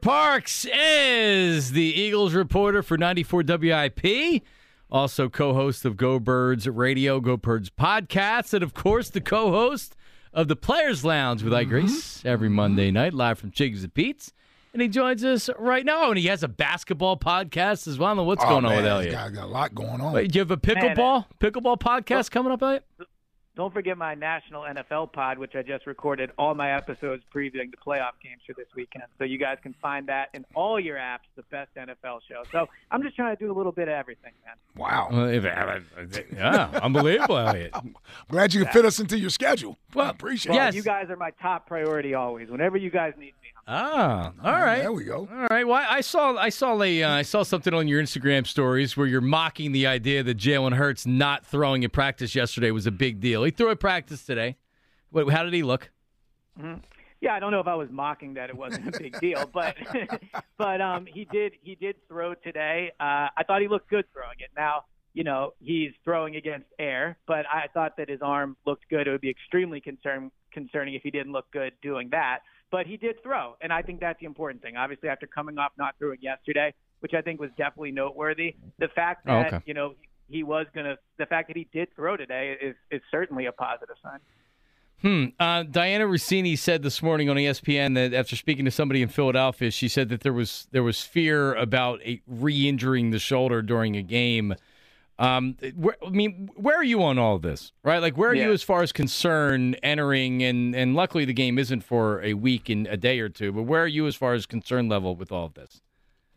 Parks is the Eagles reporter for 94 WIP, also co host of Go Birds Radio, Go Birds podcast, and of course, the co host of the Players Lounge with mm-hmm. Grace every Monday night, live from Chickie's and Pete's. And he joins us right now, and he has a basketball podcast as well. I don't know what's oh, going man, on with Elliot. Got, got a lot going on. Wait, do you have a pickleball man, pickleball podcast coming up, Elliot? Don't forget my national NFL pod, which I just recorded all my episodes previewing the playoff games for this weekend. So you guys can find that in all your apps, the best NFL show. So I'm just trying to do a little bit of everything, man. Wow. Uh, uh, uh, yeah, unbelievable, Elliot. I'm glad you can fit us into your schedule. Well, I appreciate well, it. Yes. You guys are my top priority always. Whenever you guys need me. Ah, all right. There we go. All right. Well, I saw I saw a uh, I saw something on your Instagram stories where you're mocking the idea that Jalen Hurts not throwing in practice yesterday was a big deal. He threw at practice today. Wait, how did he look? Mm-hmm. Yeah, I don't know if I was mocking that it wasn't a big deal, but but um, he did he did throw today. Uh, I thought he looked good throwing it. Now you know he's throwing against air, but I thought that his arm looked good. It would be extremely concern, concerning if he didn't look good doing that but he did throw, and I think that's the important thing. Obviously, after coming off not throwing yesterday, which I think was definitely noteworthy, the fact oh, that oh, okay. you know he was gonna, the fact that he did throw today is is certainly a positive sign. Hmm. Uh, Dianna Russini said this morning on ESPN that after speaking to somebody in Philadelphia, she said that there was there was fear about re-injuring the shoulder during a game. Um, where, I mean, where are you on all of this, right? Like, where are yeah. you as far as concern entering? And and luckily, the game isn't for a week and a day or two. But where are you as far as concern level with all of this?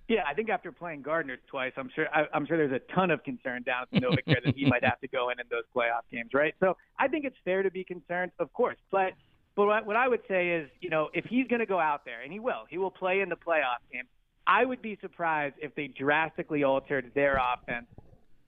Yeah, I think after playing Gardner twice, I'm sure I, am sure there's a ton of concern down at the NovaCare that he might have to go in in those playoff games, right? So I think it's fair to be concerned, of course. But but what, what I would say is, you know, if he's going to go out there, and he will, he will play in the playoff game. I would be surprised if they drastically altered their offense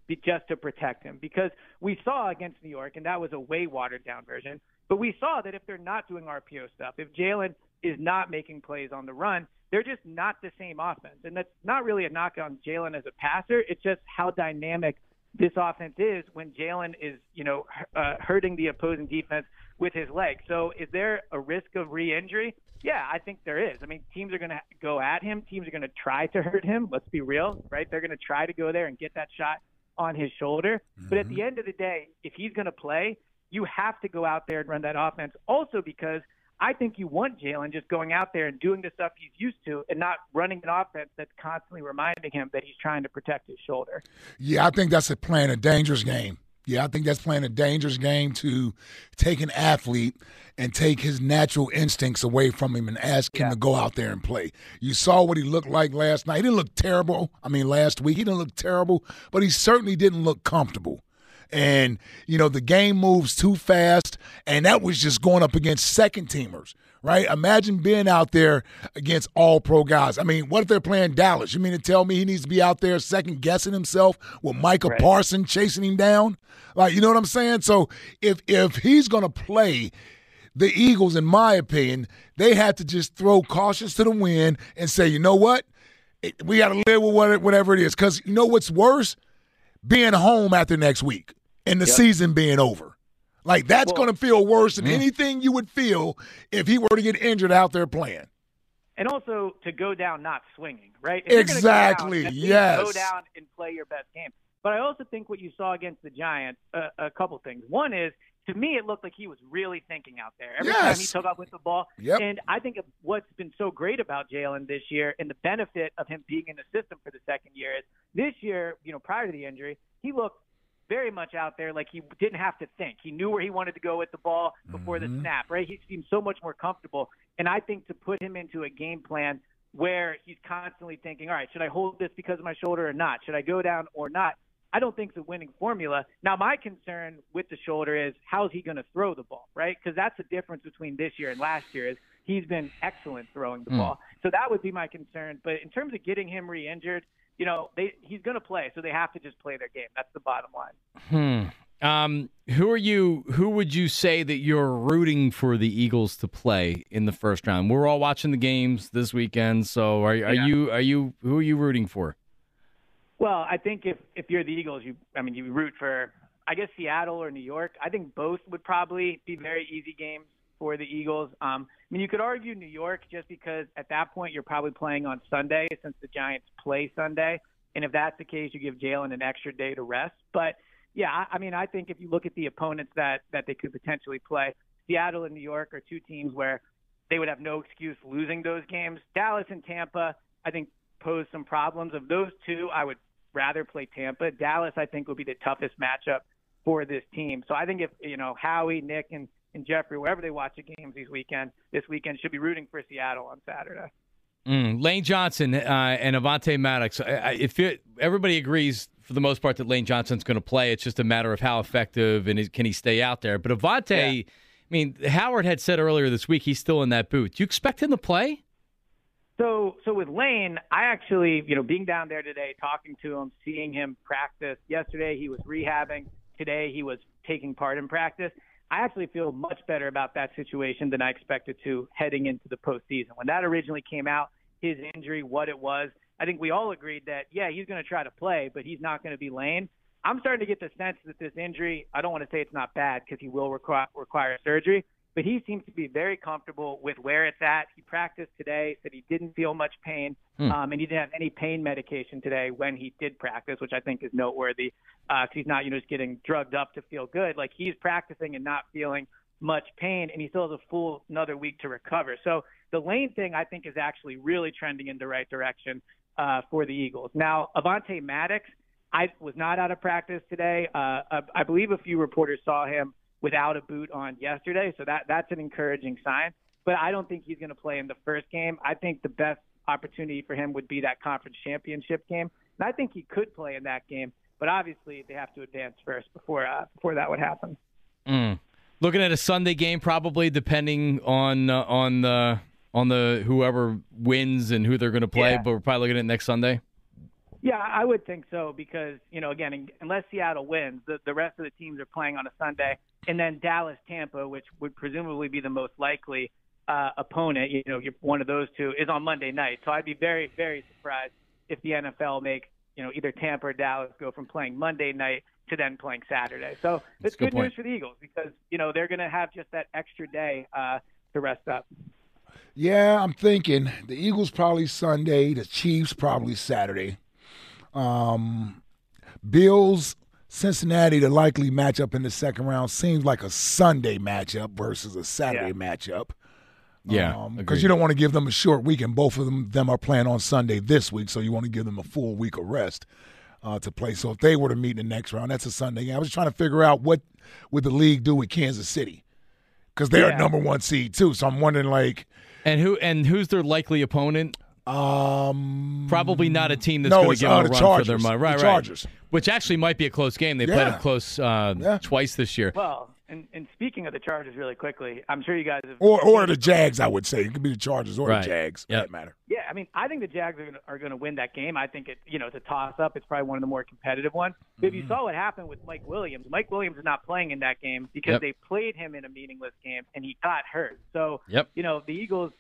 just to protect him because we saw against New York, and that was a way watered down version. But we saw that if they're not doing RPO stuff, if Jalen is not making plays on the run, they're just not the same offense. And that's not really a knock on Jalen as a passer. It's just how dynamic this offense is when Jalen is, you know, uh, hurting the opposing defense with his leg. So is there a risk of re-injury? Yeah, I think there is. I mean, teams are going to go at him. Teams are going to try to hurt him. Let's be real, right? They're going to try to go there and get that shot on his shoulder. Mm-hmm. But at the mm-hmm. end of the day, if he's going to play, you have to go out there and run that offense. Also, because I think you want Jalen just going out there and doing the stuff he's used to and not running an offense that's constantly reminding him that he's trying to protect his shoulder. Yeah, I think that's a playing a dangerous game. Yeah, I think that's playing a dangerous game to take an athlete and take his natural instincts away from him and ask him yeah. to go out there and play. You saw what he looked like last night. He didn't look terrible. I mean, last week he didn't look terrible, but he certainly didn't look comfortable. And, you know, the game moves too fast, and that was just going up against second teamers right? Imagine being out there against all pro guys. I mean, what if they're playing Dallas? You mean to tell me he needs to be out there second guessing himself with Micah right. Parson chasing him down? Like, you know what I'm saying? So if if he's gonna play the Eagles, in my opinion, they have to just throw cautions to the wind and say, you know what? We got to live with whatever it is. Because you know what's worse? Being home after next week and the yep. season being over. Like that's well, going to feel worse than mm. anything you would feel if he were to get injured out there playing. And also to go down not swinging, right? If exactly. Go down, yes. Go down and play your best game. But I also think what you saw against the Giants, uh, a couple things. One is to me, it looked like he was really thinking out there every yes. time he took off with the ball. Yep. And I think what's been so great about Jalen this year, and the benefit of him being in the system for the second year, is this year, you know, prior to the injury, he looked very much out there like he didn't have to think. He knew where he wanted to go with the ball before mm-hmm. the snap, right? He seemed so much more comfortable. And I think to put him into a game plan where he's constantly thinking, all right, should I hold this because of my shoulder or not? Should I go down or not? I don't think it's a winning formula. Now, my concern with the shoulder is how's he going to throw the ball, right? Because that's the difference between this year and last year. Is he's been excellent throwing the Mm. ball. So that would be my concern. But in terms of getting him re-injured, you know, they, he's going to play, so they have to just play their game. That's the bottom line. Hmm. Um, who are you? Who would you say that you're rooting for the Eagles to play in the first round? We're all watching the games this weekend, so are, are Yeah. you? Are you? Who are you rooting for? Well, I think if if you're the Eagles, you I mean you root for I guess Seattle or New York. I think both would probably be very easy games for the Eagles. Um, I mean, you could argue New York just because at that point you're probably playing on Sunday since the Giants play Sunday, and if that's the case, you give Jalen an extra day to rest. But yeah, I, I mean, I think if you look at the opponents that that they could potentially play, Seattle and New York are two teams where they would have no excuse losing those games. Dallas and Tampa, I think, pose some problems. Of those two, I would rather play Tampa. Dallas, I think, will be the toughest matchup for this team. So I think if you know Howie, Nick, and and Jeffrey, wherever they watch the games these weekend, this weekend should be rooting for Seattle on Saturday. Mm, Lane Johnson uh, and Avonte Maddox. I, I, if it, everybody agrees for the most part that Lane Johnson's going to play, it's just a matter of how effective and is, can he stay out there. But Avonte, Yeah. I mean, Howard had said earlier this week he's still in that boot. Do you expect him to play? So, so with Lane, I actually, you know, being down there today, talking to him, seeing him practice. Yesterday, he was rehabbing. Today, he was taking part in practice. I actually feel much better about that situation than I expected to heading into the postseason. When that originally came out, his injury, what it was, I think we all agreed that, yeah, he's going to try to play, but he's not going to be Lane. I'm starting to get the sense that this injury, I don't want to say it's not bad because he will require, require surgery, but he seems to be very comfortable with where it's at. He practiced today, said he didn't feel much pain, Hmm. um, and he didn't have any pain medication today when he did practice, which I think is noteworthy because he's not, you know, just getting drugged up to feel good. Like he's practicing and not feeling much pain, and he still has a full another week to recover. So the lane thing, I think, is actually really trending in the right direction uh, for the Eagles. Now, Avonte Maddox, I was not out of practice today. Uh, I, I believe a few reporters saw him without a boot on yesterday, so that that's an encouraging sign. But I don't think he's going to play in the first game. I think the best opportunity for him would be that conference championship game, and I think he could play in that game. But obviously, they have to advance first before uh, before that would happen. Mm. Looking at a Sunday game, probably depending on uh, on the on the whoever wins and who they're going to play. Yeah. But we're probably looking at next Sunday. Yeah, I would think so because you know, again, unless Seattle wins, the the rest of the teams are playing on a Sunday, and then Dallas, Tampa, which would presumably be the most likely uh, opponent. You know, you're- one of those two is on Monday night. So I'd be very, very surprised if the NFL makes you know either Tampa or Dallas go from playing Monday night to then playing Saturday. So it's good good news for the Eagles because you know they're going to have just that extra day uh, to rest up. Yeah, I'm thinking the Eagles probably Sunday, the Chiefs probably Saturday. Um, Bills, Cincinnati, to likely matchup in the second round seems like a Sunday matchup versus a Saturday Yeah. matchup. Yeah, because agreed. you don't want to give them a short week, and both of them them are playing on Sunday this week, so you want to give them a full week of rest uh, to play. So if they were to meet in the next round, that's a Sunday game. I was trying to figure out what would the league do with Kansas City because they're Yeah. number one seed too. So I'm wondering like. And who and who's their likely opponent? Um, Probably not a team that's no, going to it's, give uh, them a the run Chargers. for their money. The Right, Chargers. right. Which actually might be a close game. They played Yeah. them close uh, Yeah. twice this year. Well, and, and speaking of the Chargers, really quickly, I'm sure you guys have Or or the Jags, I would say. It could be the Chargers or Right. the Jags, for Yep. that matter. Yeah, I mean, I think the Jags are gonna, are going to win that game. I think it, you know, it's a toss up. It's probably one of the more competitive ones. But if you saw what happened with Mike Williams, Mike Williams is not playing in that game because Yep. they played him in a meaningless game and he got hurt. So, Yep. you know, the Eagles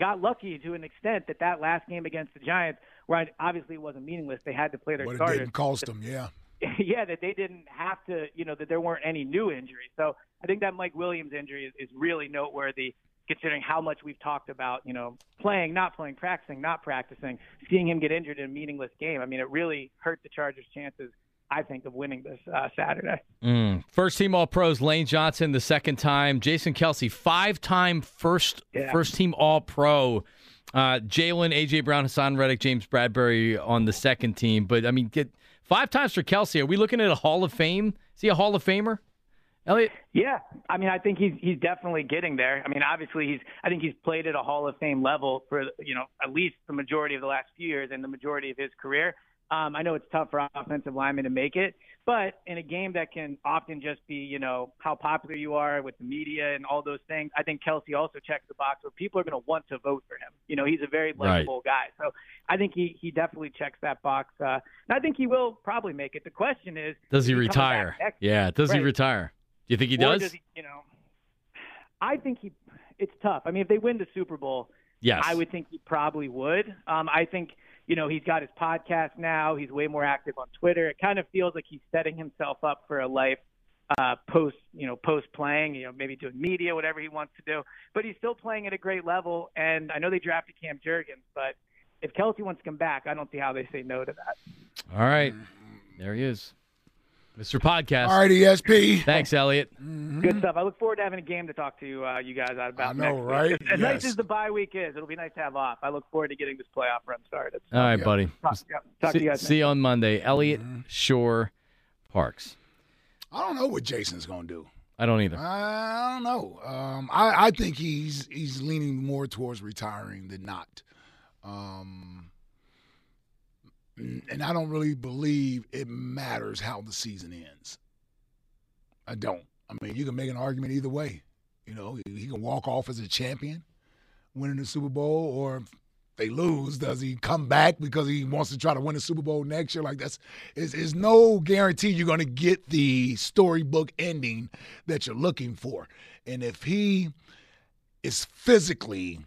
got lucky to an extent that that last game against the Giants, where obviously it wasn't meaningless, they had to play their But it starters didn't cost them, yeah. yeah, that they didn't have to, you know, that there weren't any new injuries. So I think that Mike Williams injury is, is really noteworthy considering how much we've talked about, you know, playing, not playing, practicing, not practicing, seeing him get injured in a meaningless game. I mean, it really hurt the Chargers' chances, I think, of winning this uh, Saturday. Mm. First team All Pros, Lane Johnson, the second time. Jason Kelce, five time first Yeah. first team All Pro. Uh, Jalen, AJ Brown, Haason Reddick, James Bradberry on the second team. But I mean, get five times for Kelce. Are we looking at a Hall of Fame? Is he a Hall of Famer? Elliot? Yeah, I mean, I think he's he's definitely getting there. I mean, obviously, he's I think he's played at a Hall of Fame level for you know at least the majority of the last few years and the majority of his career. Um, I know it's tough for offensive linemen to make it, but in a game that can often just be, you know, how popular you are with the media and all those things, I think Kelce also checks the box where people are going to want to vote for him. You know, he's a very likable guy. So I think he, he definitely checks that box. Uh, and I think he will probably make it. The question is, does he retire? Yeah, does right. he retire? Do you think he does? does he, you know, I think he. It's tough. I mean, if they win the Super Bowl, yes, I would think he probably would. Um, I think you know he's got his podcast now. He's way more active on Twitter. It kind of feels like he's setting himself up for a life uh, post you know post playing. You know, maybe doing media, whatever he wants to do. But he's still playing at a great level. And I know they drafted Cam Jurgens, but if Kelce wants to come back, I don't see how they say no to that. All right, there he is. Mr. Podcast. All right, ESP. Thanks, Elliot. Mm-hmm. Good stuff. I look forward to having a game to talk to uh, you guys about. I know, next week. right? As, as nice as the bye week is, it'll be nice to have off. I look forward to getting this playoff run started. All right, Yeah. buddy. Talk, yeah, talk to you guys. see you on Monday. Elliot Mm-hmm. Shore Parks. I don't know what Jason's going to do. I don't either. I don't know. Um, I, I think he's he's leaning more towards retiring than not. Um, and I don't really believe it matters how the season ends. I don't. I mean, you can make an argument either way. You know, he can walk off as a champion, winning the Super Bowl, or if they lose, does he come back because he wants to try to win the Super Bowl next year? Like that's is is no guarantee you're going to get the storybook ending that you're looking for. And if he is physically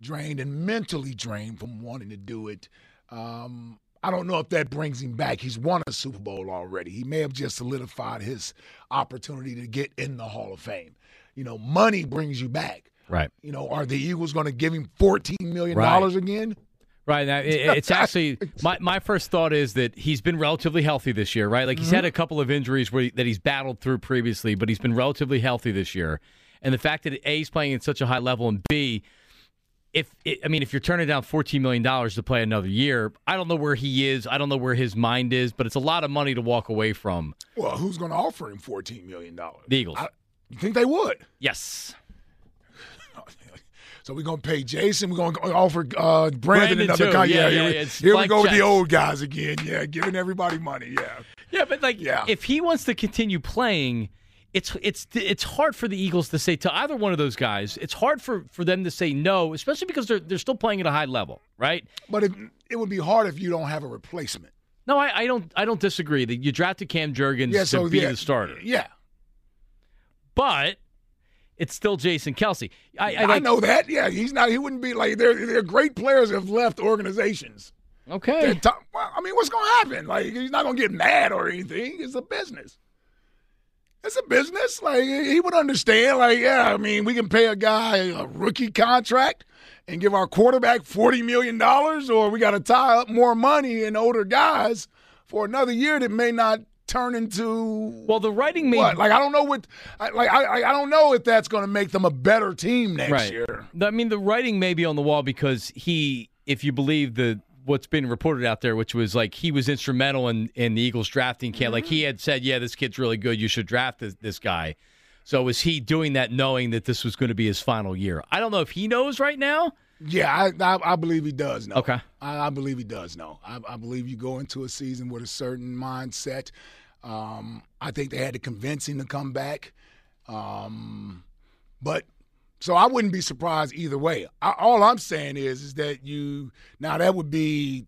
drained and mentally drained from wanting to do it, um, I don't know if that brings him back. He's won a Super Bowl already. He may have just solidified his opportunity to get in the Hall of Fame. You know, money brings you back. Right. You know, are the Eagles going to give him $14 million Right. again? Right. Now, it, it's actually my, my first thought is that he's been relatively healthy this year, right? Like he's had mm-hmm. a couple of injuries where he, that he's battled through previously, but he's been relatively healthy this year. And the fact that A, he's playing at such a high level, and B, if it, I mean, if you're turning down $14 million to play another year, I don't know where he is. I don't know where his mind is, but it's a lot of money to walk away from. Well, who's going to offer him $14 million? The Eagles. I, you think they would? Yes. So we're gonna pay Jason. We're gonna offer uh, Brandon, Brandon, another con- Yeah, here, yeah, we- yeah. It's here we go with the old guys again. Yeah, giving everybody money. Yeah. Yeah, but like, Yeah. if he wants to continue playing, it's it's it's hard for the Eagles to say to either one of those guys. It's hard for, for them to say no, especially because they're they're still playing at a high level, right? But it, it would be hard if you don't have a replacement. No, I, I don't I don't disagree that you drafted Cam Jurgens Yeah, to so be yeah, the starter, Yeah, but it's still Jason Kelce. I, I, I, know that. Yeah, he's not. He wouldn't be like they're they're great players have left organizations. Okay, top- well, I mean, what's going to happen? Like he's not going to get mad or anything. It's a business. It's a business. Like he would understand. Like yeah, I mean, we can pay a guy a rookie contract and give our quarterback forty million dollars, or we got to tie up more money in older guys for another year that may not turn into well, the writing may what? Like I don't know what. I, like I I I don't know if that's going to make them a better team next right. year. I mean, the writing may be on the wall because he, if you believe the what's been reported out there, which was like he was instrumental in in the Eagles drafting camp. Like he had said, "Yeah, this kid's really good. You should draft this, this guy." So was he doing that knowing that this was going to be his final year? I don't know if he knows right now. Yeah, I, I I believe he does know. Okay. I, I believe he does know. I, I believe you go into a season with a certain mindset. Um, I think they had to convince him to come back. Um, but so I wouldn't be surprised either way. I, all I'm saying is is that you now that would be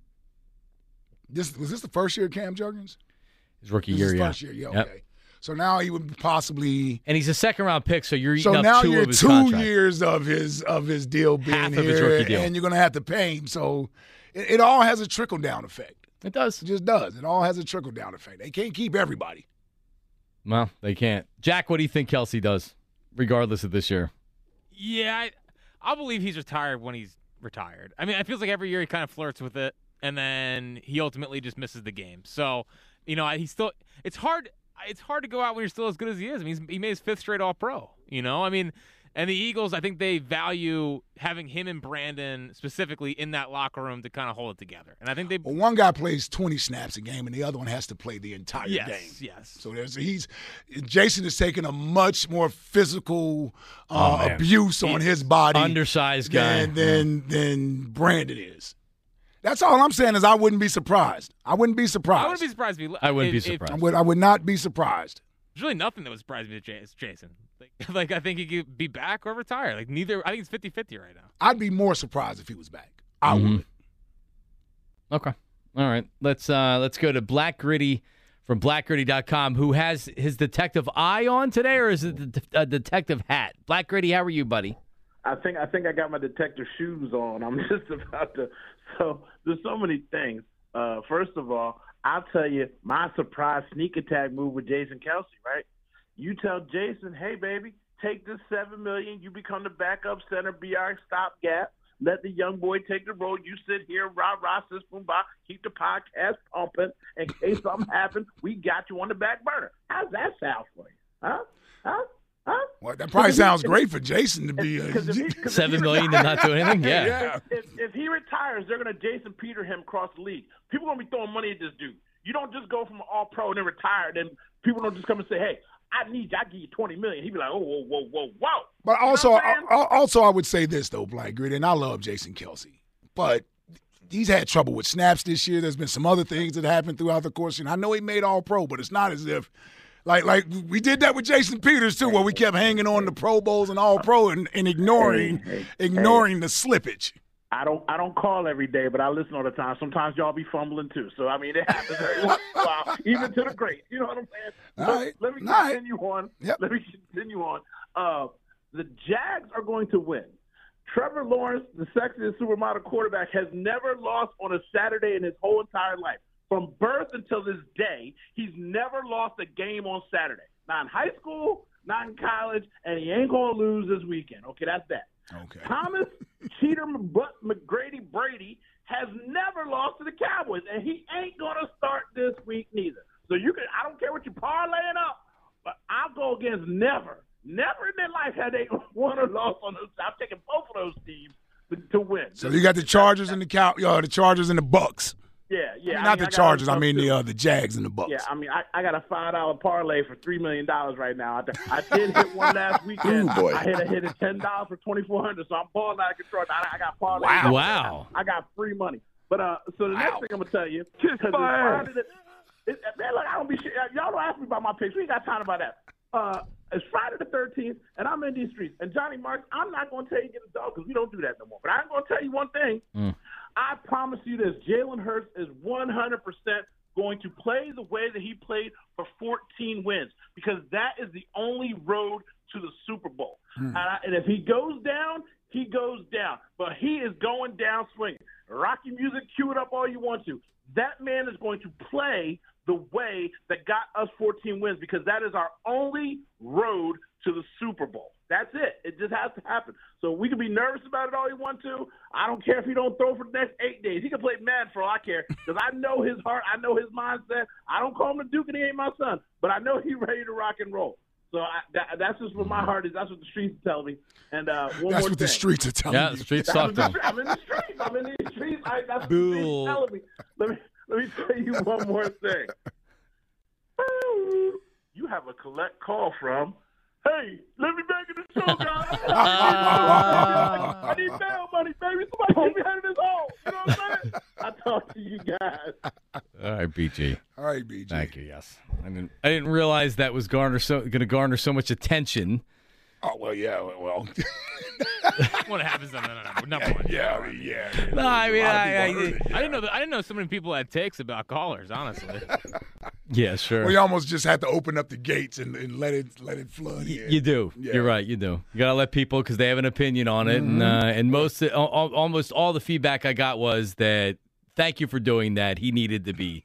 this was this the first year of Cam Jurgens? His rookie year, his yeah. first year, yeah. Yep. Okay. So now he would possibly And he's a second round pick, so you're eating so up now 2 you're two contract. years of his of his deal being Half here, his rookie deal. and you're going to have to pay him. So it, it all has a trickle down effect. It does. It just does. It all has a trickle down effect. They can't keep everybody. Well, they can't. Jack, what do you think Kelce does, regardless of this year? Yeah, I, I'll believe he's retired when he's retired. I mean, it feels like every year he kind of flirts with it, and then he ultimately just misses the game. So, you know, he's still. It's hard. It's hard to go out when you're still as good as he is. I mean, he made his fifth straight All Pro. You know, I mean, and the Eagles, I think they value having him and Brandon specifically in that locker room to kind of hold it together. And I think they. Well, one guy plays 20 snaps a game, and the other one has to play the entire Yes, game. yes. So there's he's Jason is taking a much more physical uh, Oh, abuse on He- his body, Undersized guy. than than, than Brandon is. That's all I'm saying is I wouldn't be surprised. I wouldn't be surprised. I wouldn't be surprised if he. I wouldn't be if- if- surprised. I would. I would not be surprised. There's really nothing that would surprise me to Jas- Jason. Like, like I think he could be back or retire. Like neither. I think it's 50-50 right now. I'd be more surprised if he was back. I Mhm. would. Okay. All right. Let's uh let's go to Black Gritty from blackgritty.com who has his detective eye on today or is it the uh, detective hat? Black Gritty, how are you, buddy? I think I think I got my detective shoes on. I'm just about to. So there's so many things. Uh, first of all, I'll tell you my surprise sneak attack move with Jason Kelce. Right? You tell Jason, hey baby, take this seven million. You become the backup center, be our stopgap. Let the young boy take the role. You sit here, rah rah, sis boom bah, keep the podcast pumping. In case something happens, we got you on the back burner. How's that sound for you? Huh? Huh? Huh? Well, that probably sounds great for Jason to be. Uh, 'Cause if he- 'cause if he million to not do anything? Yeah. yeah. if, if he retires, they're going to Jason Peter him across the league. People going to be throwing money at this dude. You don't just go from an all pro and then retire. Then people don't just come and say, hey, I need you. I give you 20 million. He'd be like, oh, whoa, whoa, whoa, whoa. But You know also, what I'm saying? al- also, I would say this though, Black Gritty, and I love Jason Kelce, but he's had trouble with snaps this year. There's been some other things that happened throughout the course, and I know he made All Pro, but it's not as if. Like, like we did that with Jason Peters too, where we kept hanging on to Pro Bowls and All Pro and, and ignoring, Hey, hey, ignoring the slippage. I don't I don't call every day, but I listen all the time. Sometimes y'all be fumbling too. So I mean, it happens every once in a while, even to the great. You know what I'm saying? All Let- right. Let me right. continue on. Yep. Let me continue on. Uh, the Jags are going to win. Trevor Lawrence, the sexiest supermodel quarterback, has never lost on a Saturday in his whole entire life. From birth until this day, he's never lost a game on Saturday. Not in high school, not in college, and he ain't going to lose this weekend. Okay, that's that. Okay. Thomas Cheater Butt McGrady Brady has never lost to the Cowboys, and he ain't gonna start this week neither. So you can I don't care what you're parlaying up, but I'll go against never. Never in their life had they won or lost on those. I'm taking both of those teams to, to win. So you got the Chargers and the cow, uh, the Chargers and the Bucks. Yeah, yeah. I mean, I not mean, the I Chargers. I mean stuff, the uh, the Jags and the Bucks. Yeah, I mean, I, I got a five dollar parlay for three million dollars right now. I, I did hit one last weekend. Ooh, boy. I hit a hit a ten dollars for twenty four hundred. So I'm balling out of control. I, I got parlay. Wow. Wow. I got free money. But uh, so the next Wow. thing I'm gonna tell you, because it's Friday. The, it, man, look, I don't be shit. Y'all don't ask me about my picks. We ain't got time about that. Uh, it's Friday the 13th, and I'm in these streets. And Johnny Marks, I'm not gonna tell you to get a dog because we don't do that no more. But I'm gonna tell you one thing. I promise you this: Jalen Hurts is 100 percent going to play the way that he played for 14 wins because that is the only road to the Super Bowl. Hmm. And, I, and if he goes down, he goes down. But he is going down swinging. Rocky music, cue it up all you want to. That man is going to play the way that got us 14 wins because that is our only road to the Super Bowl. That's it. It just has to happen. So we can be nervous about it all you want to. I don't care if he don't throw for the next eight days. He can play mad for all I care because I know his heart. I know his mindset. I don't call him a Duke and he ain't my son, but I know he's ready to rock and roll. So I, that, that's just what my heart is. That's what the streets tell me. And uh, one That's more what the streets are telling Yeah, you. the streets I'm talk in to the, him. I'm in the streets. I'm in the streets. I, that's what the Boo. streets telling me. Let me let me tell you one more thing. You have a collect call from. Hey, let me back in the show, guys. I need bail money, baby. Somebody get me out of this hole. You know what I'm saying? I talk to you guys. All right, BG. All right, BG. Thank you. Yes, I didn't. I didn't realize that was garner so going to garner so much attention. Oh well, yeah, well, What happens then? No, no, no, number one. yeah, I mean, yeah. No, I mean, A I, I, heard it. I didn't know that. I didn't know so many people had takes about callers. Honestly, yeah, sure. We almost just had to open up the gates and, and let it let it flood in. You do. Yeah. You're right. You do. You gotta let people because they have an opinion on it, and uh, and most al- al- almost all the feedback I got was that thank you for doing that. He needed to be.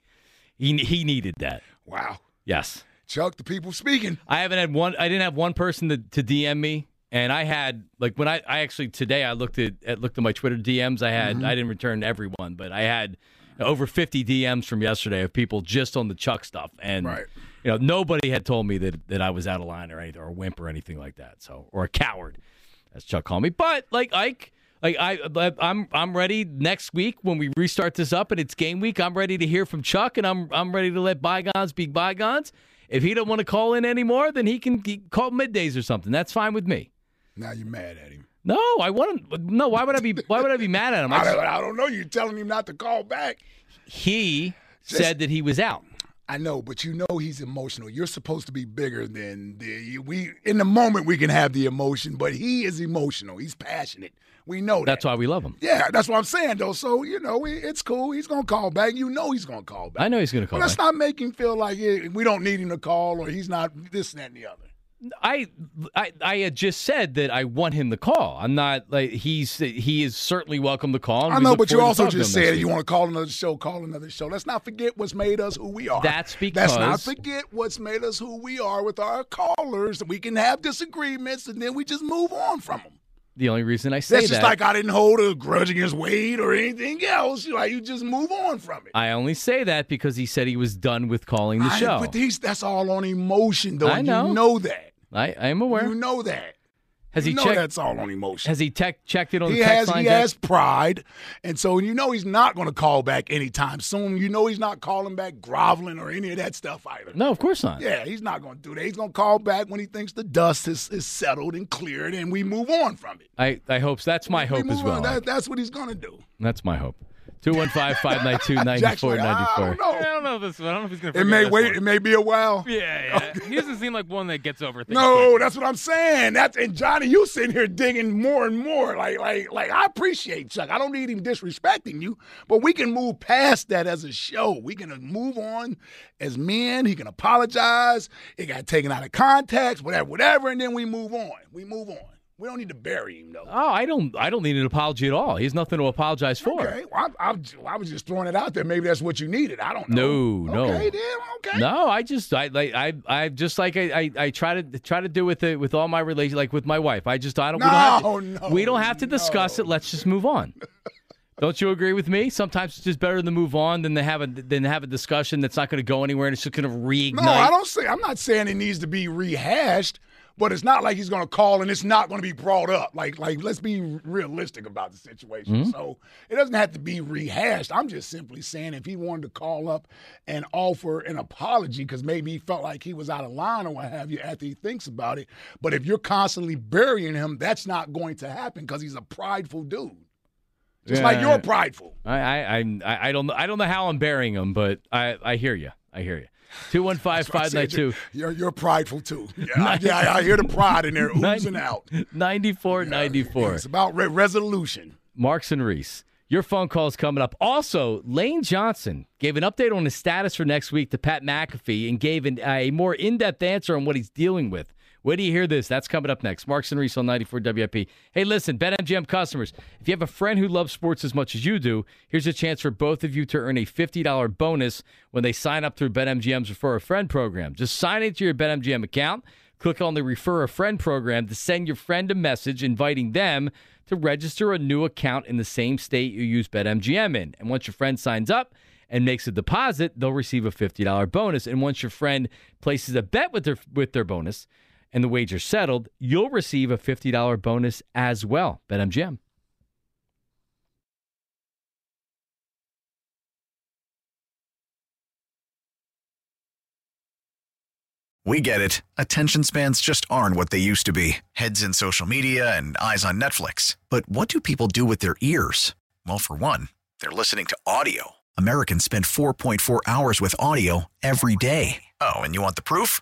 He he needed that. Wow, Yes. Chuck, the people speaking. I haven't had one. I didn't have one person to, to DM me, and I had like when I, I actually today I looked at, at looked at my Twitter DMs. I had mm-hmm. I didn't return everyone, but I had over fifty DMs from yesterday of people just on the Chuck stuff, and Right. you know nobody had told me that that I was out of line or anything or a wimp or anything like that. So or a coward, as Chuck called me. But like Ike. Like I, I'm, I'm ready next week when we restart this up and it's game week. I'm ready to hear from Chuck, and I'm, I'm ready to let bygones be bygones. If he don't want to call in anymore, then he can call middays or something. That's fine with me. Now you're mad at him. No, I want him. No, why would I be? Why would I be mad at him? I just- don't, I don't know. You're telling him not to call back. he Just- said that he was out. I know, but you know he's emotional. You're supposed to be bigger than the we. In the moment, we can have the emotion, but he is emotional. He's passionate. We know that. That's why we love him. Yeah, that's what I'm saying, though. So you know, it's cool. He's gonna call back. You know, he's gonna call back. I know he's going to call But let's back. not make him feel like we don't need him to call or he's not this that, and the other. I, I I had just said that I want him to call. I'm not like he's he is certainly welcome to call. I know, but you also just said you want to call another show, call another show. Let's not forget what's made us who we are. That's because Let's not forget what's made us who we are with our callers. We can have disagreements and then we just move on from them. The only reason I say That's that. just like I didn't hold a grudge against Wade or anything else. Like you just move on from it. I only say that because he said he was done with calling the I- show. But he's, that's all on emotion, though. I know. You know that. I, I am aware. You know that. Has you he know checked? that's all on emotion. Has he tech, checked it on he the text has line? he yet? has pride, and so you know he's not going to call back anytime soon. You know he's not calling back groveling or any of that stuff either. No, of course not. Yeah, he's not going to do that. He's going to call back when he thinks the dust is, is settled and cleared, and we move on from it. I, I hope that's my We hope as well. That, that's what he's going to do. That's my hope. 215-592-9494. Jack's like, I don't know. don't know if this. I don't know if he's gonna. It may this wait. one. It may be a while. Yeah, yeah. he doesn't seem like one that gets over things. No, quickly. that's what I'm saying. That's and Johnny, you sitting here digging more and more. Like, like, like I appreciate Chuck. I don't need him disrespecting you, but we can move past that as a show. We can move on as men. He can apologize. It got taken out of context, whatever, whatever, and then we move on. We move on. We don't need to bury him though. Oh, I don't I don't need an apology at all. He has nothing to apologize for. Okay, well, I, I, I was just throwing it out there. Maybe that's what you needed. I don't know. No, no. Okay, then okay. No, I just I like I I just like I, I, I try to try to do with it with all my relations like with my wife. I just I don't we don't have No, to, no, we don't have to discuss no. it. Let's just move on. Don't you agree with me? Sometimes it's just better to move on than to have a than to have a discussion that's not going to go anywhere and it's just going to reignite. No, I don't say. I'm not saying it needs to be rehashed, but it's not like he's going to call and it's not going to be brought up. Like, like let's be realistic about the situation. Mm-hmm. So it doesn't have to be rehashed. I'm just simply saying if he wanted to call up and offer an apology because maybe he felt like he was out of line or what have you after he thinks about it. But if you're constantly burying him, that's not going to happen because he's a prideful dude. Just like you're prideful. I I I I don't I don't know how I'm burying him, but I I hear you. I hear you. Two one five I five said nine two You're, you're prideful too. Yeah, I, yeah, I- hear the pride in there oozing out. ninety four ninety four. It's about re- resolution. Marks and Reese. Your phone call is coming up. Also, Lane Johnson gave an update on his status for next week to Pat McAfee and gave an, a more in depth answer on what he's dealing with. Where do you hear this? That's coming up next. Marks and Reese on 94 WIP. Hey, listen, BetMGM customers, if you have a friend who loves sports as much as you do, here's a chance for both of you to earn a $50 bonus when they sign up through BetMGM's Refer a Friend program. Just sign into your BetMGM account. Click on the Refer a Friend program to send your friend a message inviting them to register a new account in the same state you use BetMGM in. And once your friend signs up and makes a deposit, they'll receive a $50 bonus. And once your friend places a bet with their with their bonus and the wager settled, you'll receive a $50 bonus as well. BetMGM. We get it. Attention spans just aren't what they used to be heads in social media and eyes on Netflix. But what do people do with their ears? Well, for one, they're listening to audio. Americans spend 4.4 hours with audio every day. Oh, and you want the proof?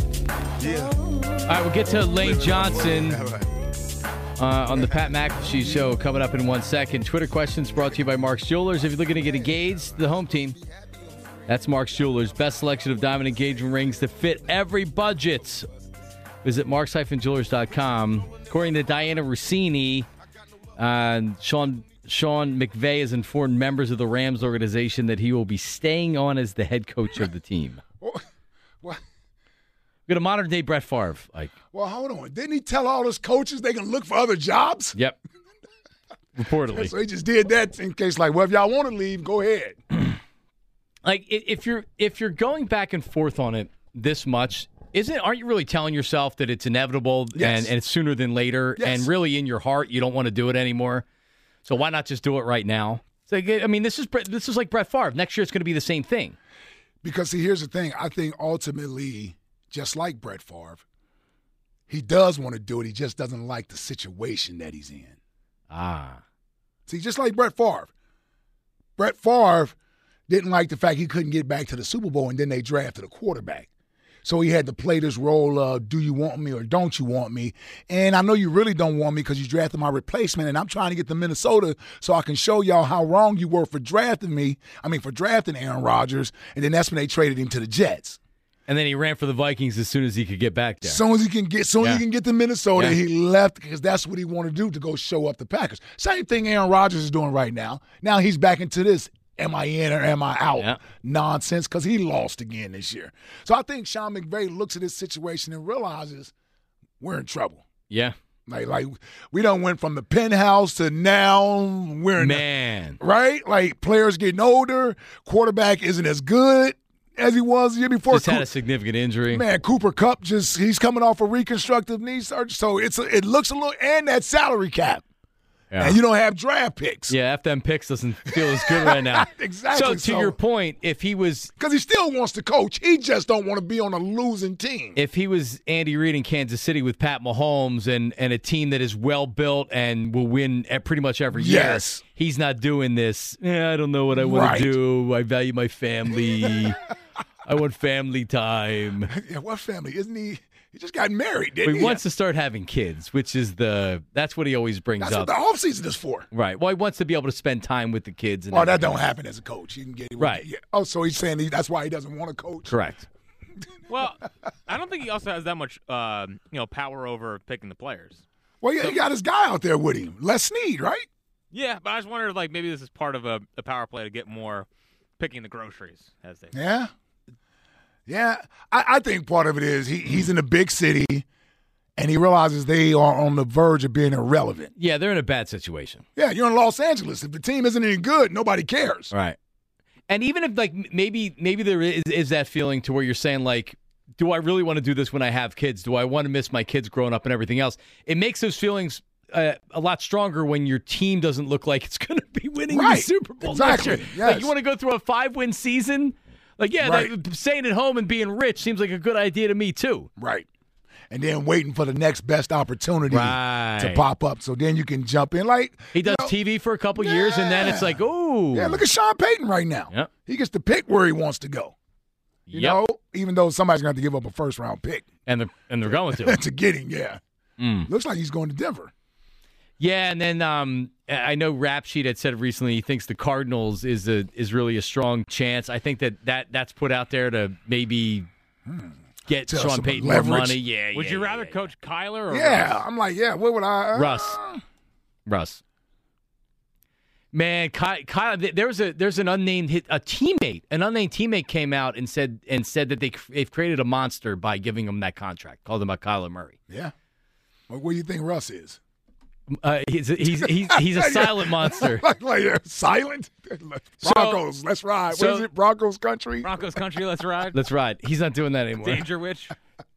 All right, we'll get to Lane Johnson uh, on the Pat McAfee show coming up in one second. Twitter questions brought to you by Mark's Jewelers. If you're looking to get engaged, the home team. That's Mark's Jewelers. Best selection of diamond engagement rings to fit every budget. Visit marks-jewelers.com. According to Dianna Russini, uh, Sean Sean McVay has informed members of the Rams organization that he will be staying on as the head coach of the team. What? We got a modern day Brett Favre. Like, Well, hold on. Didn't he tell all his coaches they can look for other jobs? yep. reportedly. So he just did that in case, like, well, if y'all want to leave, go ahead. like if you're if you're going back and forth on it this much isn't aren't you really telling yourself that it's inevitable Yes. and, and it's sooner than later Yes. and really in your heart you don't want to do it anymore so why not just do it right now like, i mean this is this is like brett Favre. next year it's going to be the same thing Because see, here's the thing. I think ultimately, just like Brett Favre, he does want to do it. He just doesn't like the situation that he's in. ah See, just like Brett Favre. Brett Favre didn't like the fact he couldn't get back to the Super Bowl, and then they drafted a quarterback. So he had to play this role of do you want me or don't you want me? And I know you really don't want me because you drafted my replacement, and I'm trying to get to Minnesota so I can show y'all how wrong you were for drafting me. I mean, for drafting Aaron Rodgers, and then that's when they traded him to the Jets. And then he ran for the vikings as soon as he could get back there As soon as he can get, soon as Yeah. he can get to Minnesota, Yeah. he left because that's what he wanted to do to go show up the Packers. Same thing Aaron Rodgers is doing right now. Now he's back into this am I in or am I out Yeah. nonsense because he lost again this year. So I think Sean McVay looks at this situation and realizes we're in trouble. yeah Like, like we don't went from the penthouse to now we're in the- man right. Like players getting older, quarterback isn't as good as he was the year before. just had a significant injury. Man, Cooper Kupp just he's coming off a reconstructive knee surgery, so it's a, it looks a little and that salary cap, yeah. and you don't have draft picks. yeah FM picks doesn't feel as good right now Exactly, so to so- your point if he was because he still wants to coach. He just don't want to be on a losing team. if he was Andy Reid in Kansas City with Pat Mahomes and, and a team that is well built and will win at pretty much every year, Yes. he's not doing this. "Eh, I don't know what I want Right. to do. I value my family. I want family time. yeah, what family? Isn't he? He just got married, didn't he he? wants to start having kids, which is the that's what he always brings up. That's up. what the off season is for. right. Well, he wants to be able to spend time with the kids. And Well, that everything. don't happen as a coach. You can get Right. Yeah. Oh, so he's saying he, that's why he doesn't want to coach. Correct. Well, I don't think he also has that much, um, you know, power over picking the players. Well, yeah, he got his guy out there with him, Les Snead, right? Yeah, but I just wondered, like, maybe this is part of a, a power play to get more picking the groceries, as they. Yeah. Yeah. I, I think part of it is he, he's in a big city and he realizes they are on the verge of being irrelevant. Yeah, they're in a bad situation. Yeah, you're in Los Angeles. If the team isn't any good, nobody cares. Right. And even if like maybe maybe there is, is that feeling to where you're saying like, do I really want to do this when I have kids? Do I want to miss my kids growing up and everything else? It makes those feelings uh, a lot stronger when your team doesn't look like it's going to be winning the Super Bowl Exactly. next year. Like Yes. you want to go through a five win season? Like yeah, Right. like, staying at home and being rich seems like a good idea to me too. Right. And then waiting for the next best opportunity Right. to pop up. So then you can jump in. Like He does you know, TV for a couple years and then it's like, oh, Yeah, look at Sean Payton right now. Yep. He gets to pick where he wants to go. You Yep. know, even though somebody's going to have to give up a first round pick and they're and they're going to. to get him. Yeah. Mm. Looks like he's going to Denver. Yeah, and then um, I know Rap Sheet had said recently he thinks the Cardinals is a is really a strong chance. I think that, that that's put out there to maybe get Tell Sean some Payton more money. Yeah, Would yeah, you rather yeah. coach Kyler or Yeah. Russ? I'm like, yeah, what would I? uh, Russ? Russ? Man, Ky- Kyle, there was a there's an unnamed hit, a teammate, an unnamed teammate came out and said and said that they they've created a monster by giving him that contract. Called him a Kyler Murray. Yeah. What, what do you think Russ is? Uh, he's a, he's he's he's a silent monster. like, like uh, silent. Broncos, let's ride. so- what is it? Broncos country. Broncos country, let's ride. Let's ride. He's not doing that anymore. Danger Witch,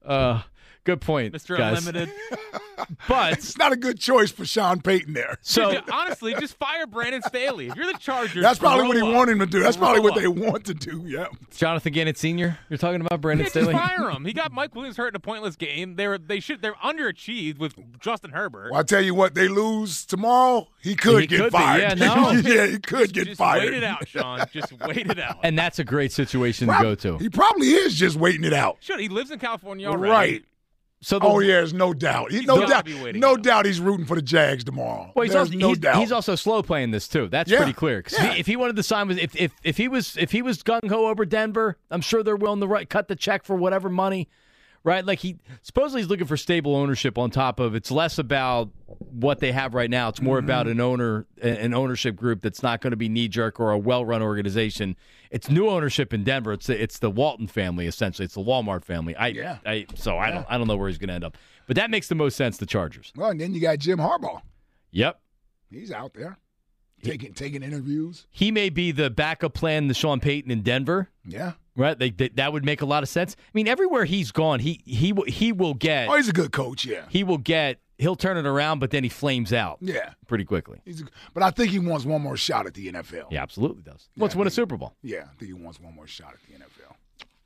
Uh, good point, Mr. guys. Unlimited. But It's not a good choice for Sean Payton there. so Dude, honestly, just fire Brandon Staley. If you're the Chargers, That's probably what he grow up. wanted him to do. That's probably Grow what they want to do. Yeah. Jonathan Gannett Sr. You're talking about Brandon Yeah, just Staley. fire him. He got Mike Williams hurt in a pointless game. They were they should they're underachieved with Justin Herbert. Well, I tell you what, they lose tomorrow. He could He get could be. fired. Yeah, no. yeah, he could get just fired. wait it out, Sean. Just wait it out. And that's a great situation to go to. He probably is just waiting it out. Should he lives in California already? Right. So the, Oh yeah, there's no doubt. He, no doubt. No out. doubt he's rooting for the Jags tomorrow. Well, he's there's also, no he's, doubt. he's also slow playing this too. That's Yeah. pretty clear. Yeah. he, if he wanted to sign with, if, if if he was if he was gung ho over Denver, I'm sure they're willing to right, cut the check for whatever money, right? Like he supposedly he's looking for stable ownership. On top of it's less about what they have right now. It's more Mm-hmm. about an owner, an ownership group that's not going to be knee jerk or a well run organization. It's new ownership in Denver. It's the, it's the Walton family essentially. It's the Walmart family. I Yeah. I so I don't I don't know where he's going to end up, but that makes the most sense. The Chargers. well, and then you got Jim Harbaugh. Yep. He's out there taking taking interviews. He may be the backup plan to Sean Payton in Denver. Yeah. Right, they, they, that would make a lot of sense. I mean, everywhere he's gone, he he will he will get. Oh, he's a good coach. Yeah, he will get. He'll turn it around, but then he flames out. Yeah, pretty quickly. He's a, but I think he wants one more shot at the NFL. He absolutely does. He wants to win a Super Bowl. Yeah, I think he wants one more shot at the NFL.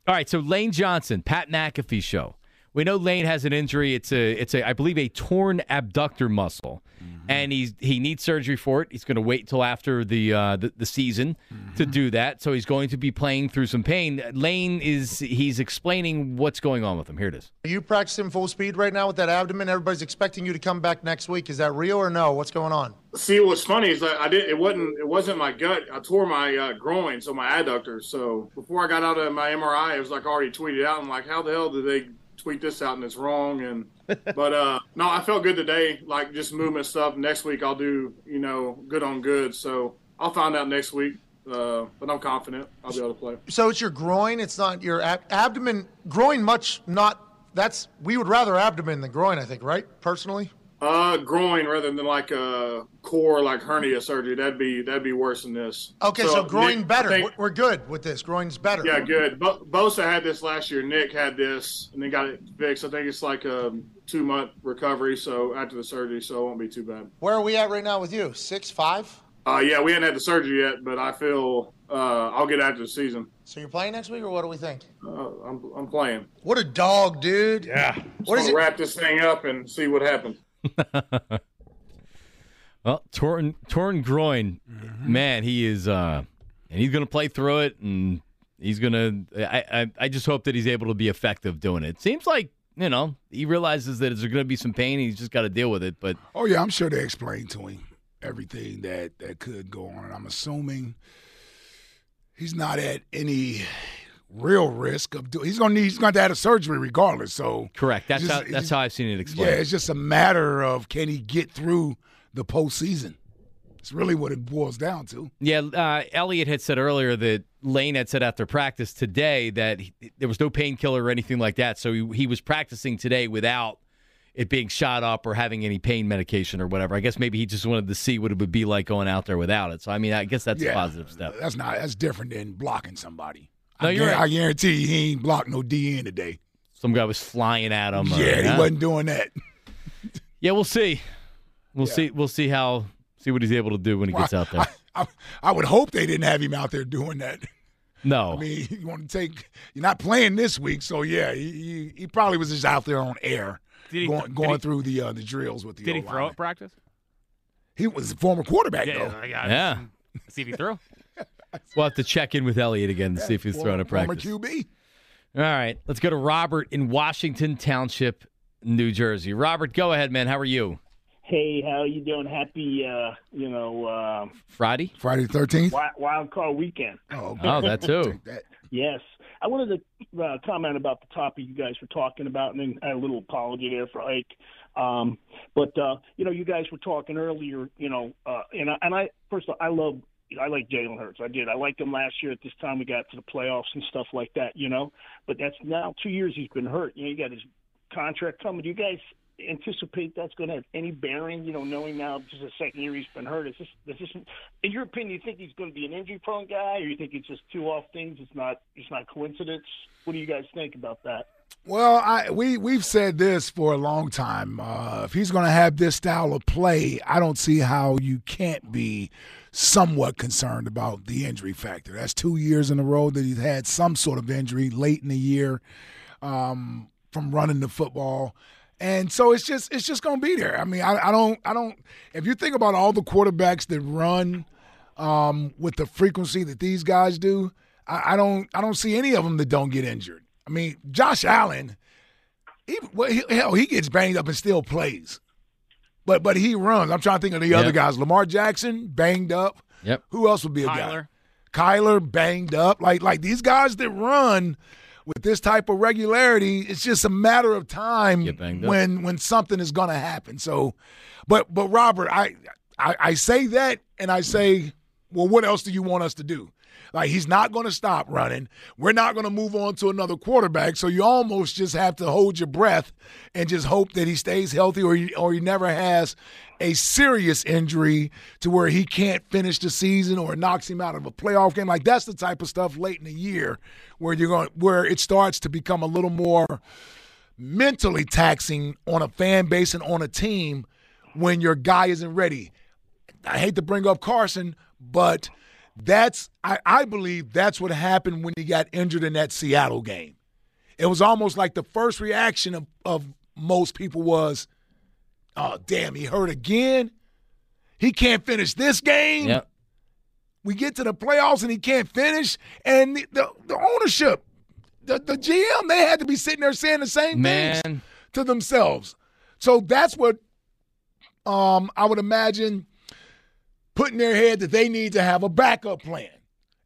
All right, so Lane Johnson, Pat McAfee show. We know Lane has an injury. It's a, it's a, I believe, a torn abductor muscle, mm-hmm. and he's he needs surgery for it. He's going to wait until after the uh, the, the, season mm-hmm. to do that. So he's going to be playing through some pain. Lane is he's explaining what's going on with him. Here it is. Are you practicing full speed right now with that abdomen? Everybody's expecting you to come back next week. Is that real or no? What's going on? See, what's funny is that I didn't. It wasn't. It wasn't my gut. I tore my uh, groin, so my adductor. So before I got out of my MRI, it was like already tweeted out. I'm like, how the hell did they tweet this out and it's wrong. And but uh, no, I felt good today. Like just movement stuff. Next week I'll do you know good on good. So I'll find out next week. Uh, but I'm confident I'll be able to play. So it's your groin. It's not your ab- abdomen. Groin much not. That's we would rather abdomen than groin. I think right personally. Uh, groin rather than like a core like hernia surgery. That'd be that'd be worse than this. Okay, so, so groin Nick, better. Think, We're good with this. Groin's better. Yeah, good. Bo- Bosa had this last year. Nick had this, and they got it fixed. I think it's like a two month recovery. So after the surgery, so it won't be too bad. Where are we at right now with you? Six five. Uh, yeah, we hadn't had the surgery yet, but I feel uh, I'll get after the season. So you're playing next week, or what do we think? Uh, I'm I'm playing. What a dog, dude! Yeah. What is it? Wrap this thing up and see what happens. well, torn torn groin, mm-hmm. man. He is, uh, and he's going to play through it, and he's going to. I, I just hope that he's able to be effective doing it. Seems like you know he realizes that there's going to be some pain. He's just got to deal with it. But oh yeah, I'm sure they explained to him everything that that could go on. And I'm assuming he's not at any real risk of doing. He's gonna need. He's going to have to have a surgery regardless. So correct. That's just, how. That's how I've seen it explained. Yeah, it's just a matter of can he get through the postseason. It's really what it boils down to. Yeah, uh, Elliott had said earlier that Lane had said after practice today that he, there was no painkiller or anything like that. So he, he was practicing today without it being shot up or having any pain medication or whatever. I guess maybe he just wanted to see what it would be like going out there without it. So I mean, I guess that's yeah, a positive step. That's not that's different than blocking somebody. No, I you're right. I guarantee you he ain't blocked no DN today. Some guy was flying at him. Yeah, or, he wasn't doing that. yeah, we'll see. We'll yeah. see. We'll see how see what he's able to do when he well, gets out there. I, I, I, would hope they didn't have him out there doing that. No, I mean you want to take. You're not playing this week, so yeah, he, he, he probably was just out there on air, he, going, going he, through the uh, the drills with the. Did he throw at practice? He was a former quarterback yeah, though. Yeah, yeah. See if he threw. We'll have to check in with Elliot again to see if he's throwing a practice. Former QB. All right, let's go to Robert in Washington Township, New Jersey. Robert, go ahead, man. How are you? Hey, how you doing? Happy, uh, you know, uh, Friday, Friday thirteenth, wild, wild card weekend. Oh, okay. oh, that too. yes, I wanted to uh, comment about the topic you guys were talking about, and then a little apology there for Ike. Um, but uh, you know, you guys were talking earlier, you know, uh, and I, and I first of all, I love I like Jalen Hurts. I did. I liked him last year at this time we got to the playoffs and stuff like that, you know. But that's now two years he's been hurt. You know, you got his contract coming. Do you guys anticipate that's going to have any bearing? You know, knowing now is the second year he's been hurt. Is this, is this, in your opinion, you think he's going to be an injury-prone guy, or you think it's just two off things? It's not. It's not coincidence. What do you guys think about that? Well, I, we we've said this for a long time. Uh, if he's going to have this style of play, I don't see how you can't be somewhat concerned about the injury factor. That's two years in a row that he's had some sort of injury late in the year um, from running the football. And so it's just it's just to be there. I mean, I, I, don't I don't. If you think about all the quarterbacks that run um, with the frequency that these guys do, I, I don't I don't see any of them that don't get injured. I mean, Josh Allen, he, well, he, hell, he gets banged up and still plays. But but he runs. I'm trying to think of the yep. other guys. Lamar Jackson banged up. Yep. Who else would be a Kyler. guy? Kyler banged up. Like like these guys that run with this type of regularity, it's just a matter of time when when something is going to happen. So, but but Robert, I, I I say that and I say, well, what else do you want us to do? Like he's not going to stop running. We're not going to move on to another quarterback. So you almost just have to hold your breath and just hope that he stays healthy or he, or he never has a serious injury to where he can't finish the season or knocks him out of a playoff game. Like that's the type of stuff late in the year where you're going where it starts to become a little more mentally taxing on a fan base and on a team when your guy isn't ready. I hate to bring up Carson, but that's I, I believe that's what happened when he got injured in that Seattle game. It was almost like the first reaction of, of most people was, oh damn, he hurt again. He can't finish this game. Yep. We get to the playoffs and he can't finish. And the, the, the ownership, the, the GM, they had to be sitting there saying the same Man. things to themselves. So that's what um, I would imagine put in their head that they need to have a backup plan.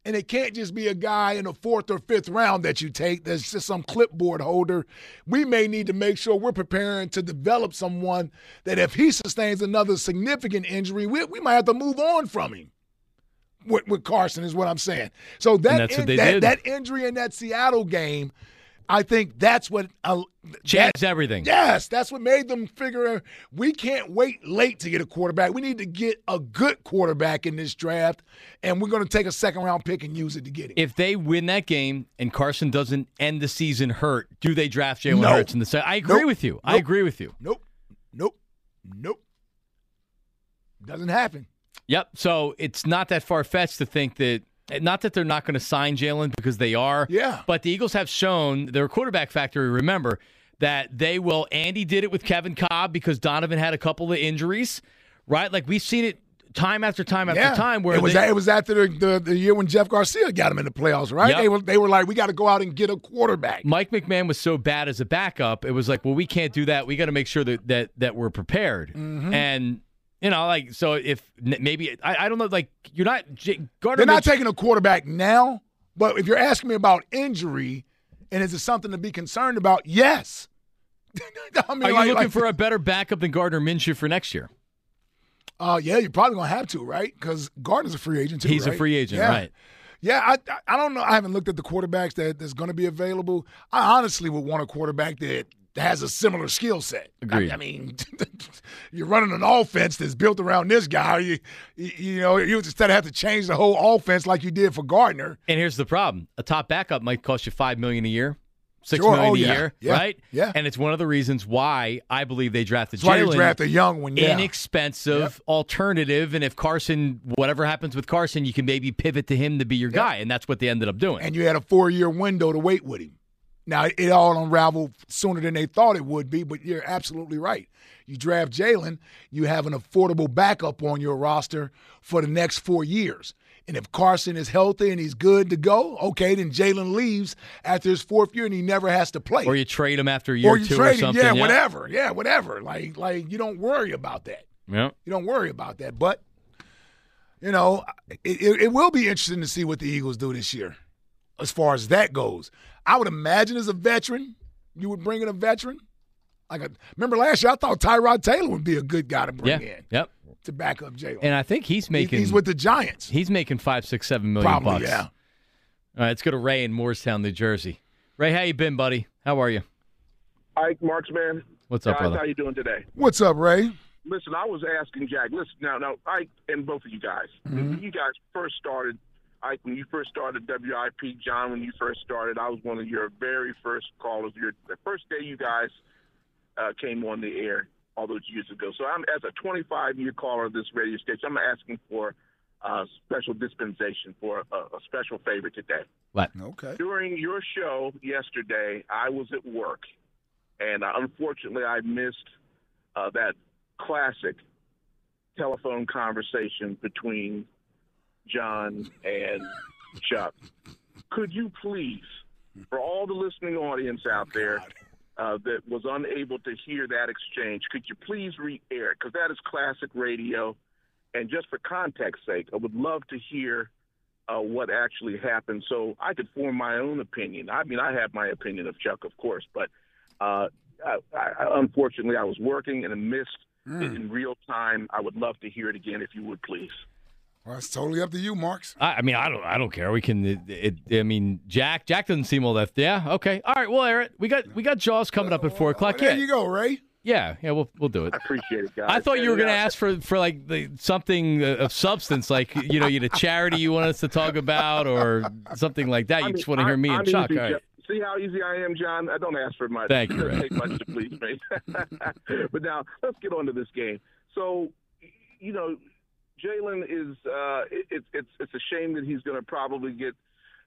And it can't just be a guy in the fourth or fifth round that you take that's just some clipboard holder. We may need to make sure we're preparing to develop someone that if he sustains another significant injury, we, we might have to move on from him. With, with Carson is what I'm saying. So that they that, that injury in that Seattle game, I think that's what uh, Changed that- everything. Yes, that's what made them figure we can't wait late to get a quarterback. We need to get a good quarterback in this draft, and we're going to take a second round pick and use it to get it. If they win that game and Carson doesn't end the season hurt, do they draft Jalen No. Hurts in the second? I agree Nope. with you. I agree with you. Nope, nope, nope. Doesn't happen. Yep. So it's not that far fetched to think that. Not that they're not going to sign Jalen because they are. Yeah. But the Eagles have shown their quarterback factory. Remember that they will. Andy did it with Kevin Kolb because Donovan had a couple of injuries, right? Like we've seen it time after time after yeah. time. Where it was they, it was after the, the, the year when Jeff Garcia got him in the playoffs, right? Yep. They were they were like, we got to go out and get a quarterback. Mike McMahon was so bad as a backup, it was like, well, we can't do that. We got to make sure that that that we're prepared. Mm-hmm. And you know, like, so if maybe I, I don't know, like, you're not Gardner. They're not taking a quarterback now, but if you're asking me about injury and is it something to be concerned about? Yes. I mean, Are you like- looking like- for a better backup than Gardner Minshew for next year? Uh, yeah, you're probably gonna have to, right? Because Gardner's a free agent too. He's a free agent, Yeah. right? Yeah, I I- I don't know. I haven't looked at the quarterbacks that that's going to be available. I honestly would want a quarterback that has a similar skill set. Agreed. I, I mean, you're running an offense that's built around this guy. You, you, you know, you instead have to change the whole offense like you did for Gardner. And here's the problem: a top backup might cost you five million a year, six Sure. million Oh, a yeah. year, Yeah. right? Yeah. And it's one of the reasons why I believe they drafted That's why you draft a young one. Yeah. Inexpensive alternative, and if Carson, whatever happens with Carson, you can maybe pivot to him to be your guy, and that's what they ended up doing. and you had a four year window to wait with him. Now it all unraveled sooner than they thought it would be, but you're absolutely right. You draft Jalen, you have an affordable backup on your roster for the next four years. And if Carson is healthy and he's good to go, okay, then Jalen leaves after his fourth year and he never has to play. or you trade him after a year Or or you two trade or him, something. yeah, whatever, yeah, whatever. Like, like you don't worry about that. Yeah. You don't worry about that. But, you know, it, it, it will be interesting to see what the Eagles do this year as far as that goes. I would imagine as a veteran, you would bring in a veteran. Like a, remember last year, I thought Tyrod Taylor would be a good guy to bring Yeah. in Yep. to back up Jalen. And I think he's He- making he's with the Giants. he's making five, six, seven million Probably, bucks. yeah. All right, let's go to Ray in Moorestown, New Jersey. Ray, how you been, buddy? How are you? Ike Marksman. What's up, guys, brother? How you doing today? What's up, Ray? Listen, I was asking Jack. Listen, now, now, Ike and both of you guys. Mm-hmm. When you guys first started, Ike, when you first started WIP, John, when you first started, I was one of your very first callers. Your the first day you guys uh, came on the air all those years ago. So I'm as a 25 year caller of this radio station. I'm asking for uh, special dispensation for a, a special favor today. What? Okay. During your show yesterday, I was at work, and uh, unfortunately, I missed uh, that classic telephone conversation between John and Chuck. Could you please, for all the listening audience out there uh, that was unable to hear that exchange, could you please re-air it? Because that is classic radio. And just for context sake, I would love to hear uh, what actually happened so I could form my own opinion. I mean, I have my opinion of Chuck, of course, but uh, I, I, unfortunately, I was working and I missed it in real time. I would love to hear it again if you would, please. Well, it's totally up to you, Marks. I, I mean, I don't, I don't care. We can. It, it, I mean, Jack, Jack doesn't seem all that. Yeah, okay, all right. We'll air it. We got, we got Jaws coming up at four o'clock. There Yeah, you go, Ray. yeah, yeah. We'll, we'll do it. I appreciate it, guys. I thought you were going to ask for for like the, something uh, of substance, like you know, you had a charity you want us to talk about, or something like that. I You mean, just want to hear I'm- me and I'm Chuck. All right. See how easy I am, John? I don't ask for much. Thank you, Ray. take much to please me. but now let's get on to this game. So, you know, Jalen is. Uh, it, it's it's it's a shame that he's going to probably get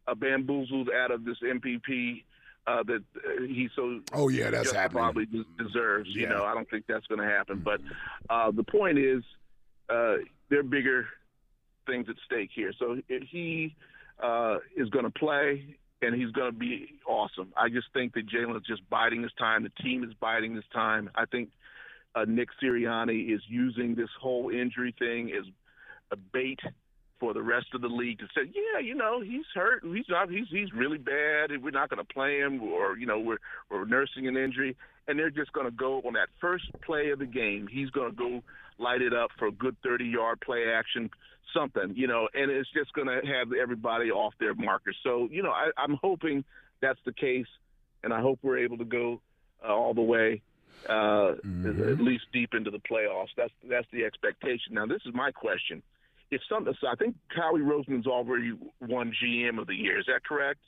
uh, bamboozled out of this MVP uh, that uh, he so Oh yeah, that's happening. probably des- deserves. You know, I don't think that's going to happen. But uh, the point is, uh, there are bigger things at stake here. So if he uh, is going to play, and he's going to be awesome. I just think that Jalen is just biding his time. The team is biding his time. I think uh, Nick Sirianni is using this whole injury thing as a bait for the rest of the league to say, yeah, you know, he's hurt. He's not. He's he's really bad. and We're not going to play him, or you know, we're we're nursing an injury, and they're just going to go on that first play of the game. He's going to go light it up for a good 30 yard play action, something, you know, and it's just going to have everybody off their markers. So, you know, I, I'm hoping that's the case, and I hope we're able to go uh, all the way. Uh, At least deep into the playoffs. That's that's the expectation. Now, this is my question: If something, so I think Howie Roseman's already won GM of the year. Is that correct?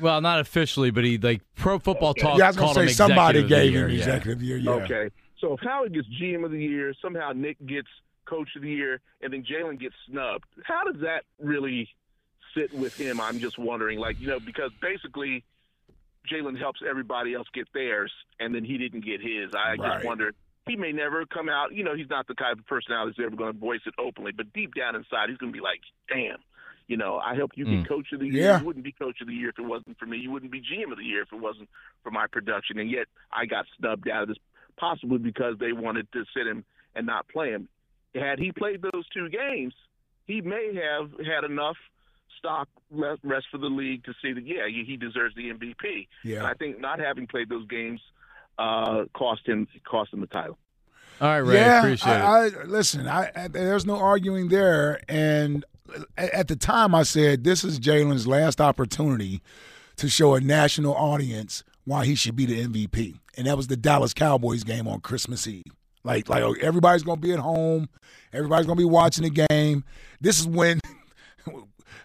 Well, not officially, but he like Pro Football Talk. yeah, I was gonna say somebody Executive of the gave Year, him yeah. executive year. Yeah. Okay. So if Howie gets GM of the year, somehow Nick gets Coach of the year, and then Jalen gets snubbed, how does that really sit with him? I'm just wondering, like you know, because basically Jalen helps everybody else get theirs, and then he didn't get his. I Right. just wonder. He may never come out. You know, he's not the type of personality that's ever going to voice it openly, but deep down inside, he's going to be like, "Damn." You know, I helped you Mm. get coach of the year. Yeah. You wouldn't be coach of the year if it wasn't for me. You wouldn't be GM of the year if it wasn't for my production. And yet I got snubbed out of this, possibly because they wanted to sit him and not play him. Had he played those two games, he may have had enough stock rest for the league to see that yeah, he he deserves the MVP. And Yeah. I think not having played those games uh, cost him cost him the title. All right, Ray. yeah, appreciate it. I, I, listen, I, I, there's no arguing there. And at, at the time, I said this is Jalen's last opportunity to show a national audience why he should be the MVP. And that was the Dallas Cowboys game on Christmas Eve. Like, like everybody's gonna be at home, everybody's gonna be watching the game. This is when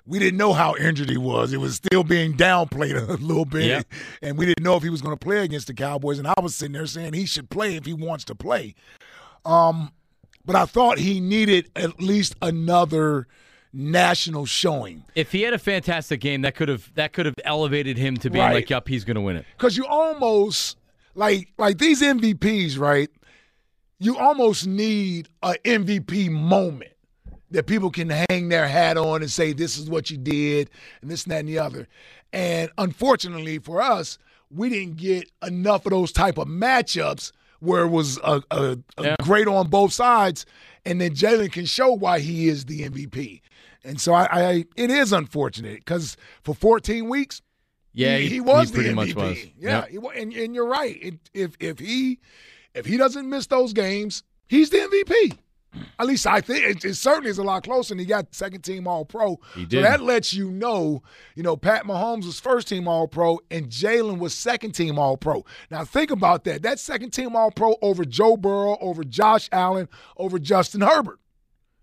we didn't know how injured he was. It was still being downplayed a little bit, Yeah. and we didn't know if he was going to play against the Cowboys. And I was sitting there saying he should play if he wants to play. Um, but I thought he needed at least another national showing if he had a fantastic game, that could have that could have elevated him to being Right. like, "Yup, he's going to win it." because you almost like like these MVPs, right? You almost need a MVP moment that people can hang their hat on and say this is what you did and this and that and the other. And unfortunately for us, we didn't get enough of those type of matchups where it was a, a, a Yeah. great on both sides, and then Jalen can show why he is the MVP. And so I, I it is unfortunate because for 14 weeks, Yeah, he, he was pretty the much MVP. was. Yeah, Yep. he and and you're right. It, if if he if he doesn't miss those games, he's the MVP. At least I think it, it certainly is a lot closer. And he got second team All Pro. He So that lets you know, you know, Pat Mahomes was first team All Pro and Jalen was second team All Pro. Now think about that. That second team All Pro over Joe Burrow, over Josh Allen, over Justin Herbert.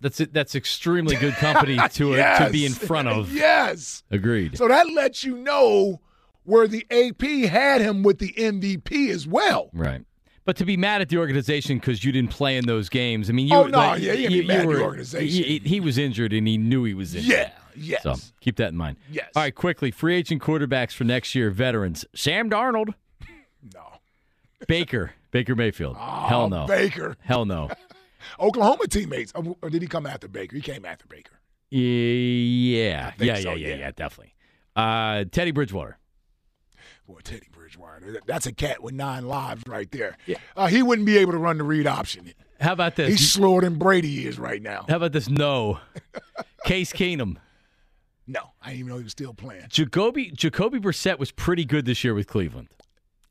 That's it. That's extremely good company to Yes. to be in front of. yes. Agreed. So that lets you know where the AP had him with the MVP as well. Right. But to be mad at the organization because you didn't play in those games, I mean, you, Oh, no, like, yeah, you you, be mad at the organization. He, he was injured and he knew he was injured. Yeah, yes. So keep that in mind. Yes. All right, quickly, free agent quarterbacks for next year, veterans. Sam Darnold, No. Baker, Baker Mayfield. Hell no. Oh, Baker. Hell no. Oklahoma teammates. Or or did he come after Baker? He came after Baker. Yeah, yeah, so, yeah, yeah, yeah. yeah, definitely. Uh, Teddy Bridgewater. Boy, Teddy That's a cat with nine lives right there. Yeah. Uh, he wouldn't be able to run the read option. How about this? He's slower than Brady is right now. How about this? No. Case Keenum. No, I didn't even know he was still playing. Jacoby Jacoby Brissett was pretty good this year with Cleveland.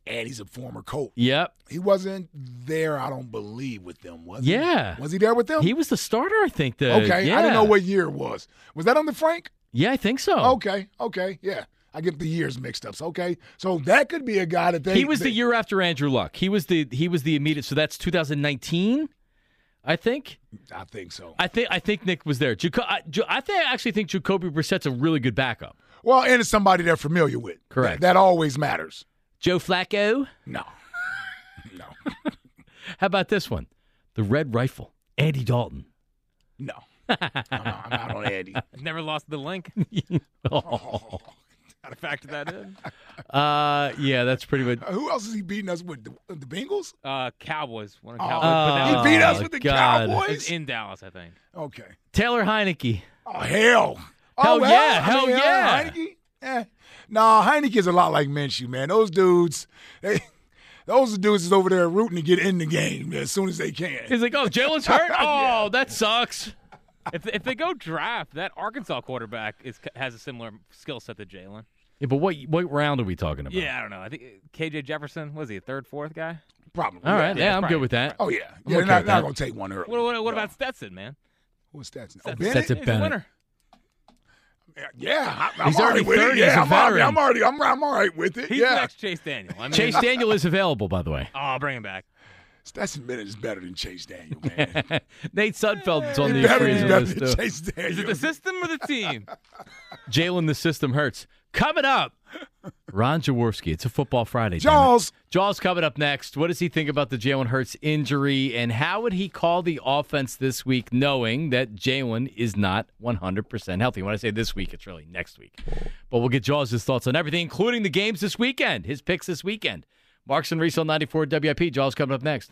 and he's a former Colt. Yep. He wasn't there, I don't believe, with them, was he? Yeah. Was he there with them? He was the starter, I think. The, okay, yeah. I didn't know what year it was. Was that on the Frank? Yeah, I think so. Okay, okay, yeah. I get the years mixed up. So, okay, so that could be a guy that they. he was they, the year after Andrew Luck. He was the he was the immediate. So that's 2019, I think. I think so. I think I think Nick was there. Jaco- I, I think I actually think Jacoby Brissett's a really good backup. Well, and it's somebody they're familiar with. Correct. That, that always matters. Joe Flacco. No. no. How about this one? The Red Rifle, Andy Dalton. No. no, no, I'm out on Andy. Never lost the link. Oh. Gotta factor that in. Uh, yeah, that's pretty much. Who else is he beating us with? The, the Bengals? Uh, Cowboys. One of Oh, Cowboys. but that he beat us with the God. it was Cowboys? in Dallas, I think. Okay. Taylor Heinicke. Oh, hell. Hell oh, well, yeah, I hell mean, yeah. Heinicke? Eh. Nah, Heinicke's a lot like Minshew, man. Those dudes, they, those dudes is over there rooting to get in the game as soon as they can. He's like, oh, Jalen's hurt. Oh, that sucks. If if they go draft, that Arkansas quarterback is has a similar skill set to Jalen. Yeah, but what what round are we talking about? Yeah, I don't know. I think uh, KJ Jefferson was he a third, fourth guy? Probably. All right. Yeah, Yeah, I'm probably. good with that. Oh, yeah. I'm Yeah, okay they're not, not going to take one early. What, what, what No. about Stetson, man? What's that? Oh, Stetson- Bennett? Stetson He's a Bennett. winner. Yeah, I, I'm He's all already right with 30, it. he's Yeah, a I'm, already, veteran. I'm already, I'm, I'm all right with it. He's yeah. next Chase Daniel. I mean, Chase Daniel is available, by the way. Oh, I'll bring him back. Stetson Bennett is better than Chase Daniel, man. Nate Sudfeld's on the He's better, free he's agent better list, than. Chase Daniel. Is it the system or the team? Jalen, the system hurts. Coming up, Ron Jaworski. It's a Football Friday. Jaws. Jaws coming up next. What does he think about the Jalen Hurts injury, and how would he call the offense this week, knowing that Jalen is not 100% healthy? When I say this week, it's really next week. But we'll get Jaws' thoughts on everything, including the games this weekend, his picks this weekend. Marks and Reese on 94 WIP. Jaws coming up next.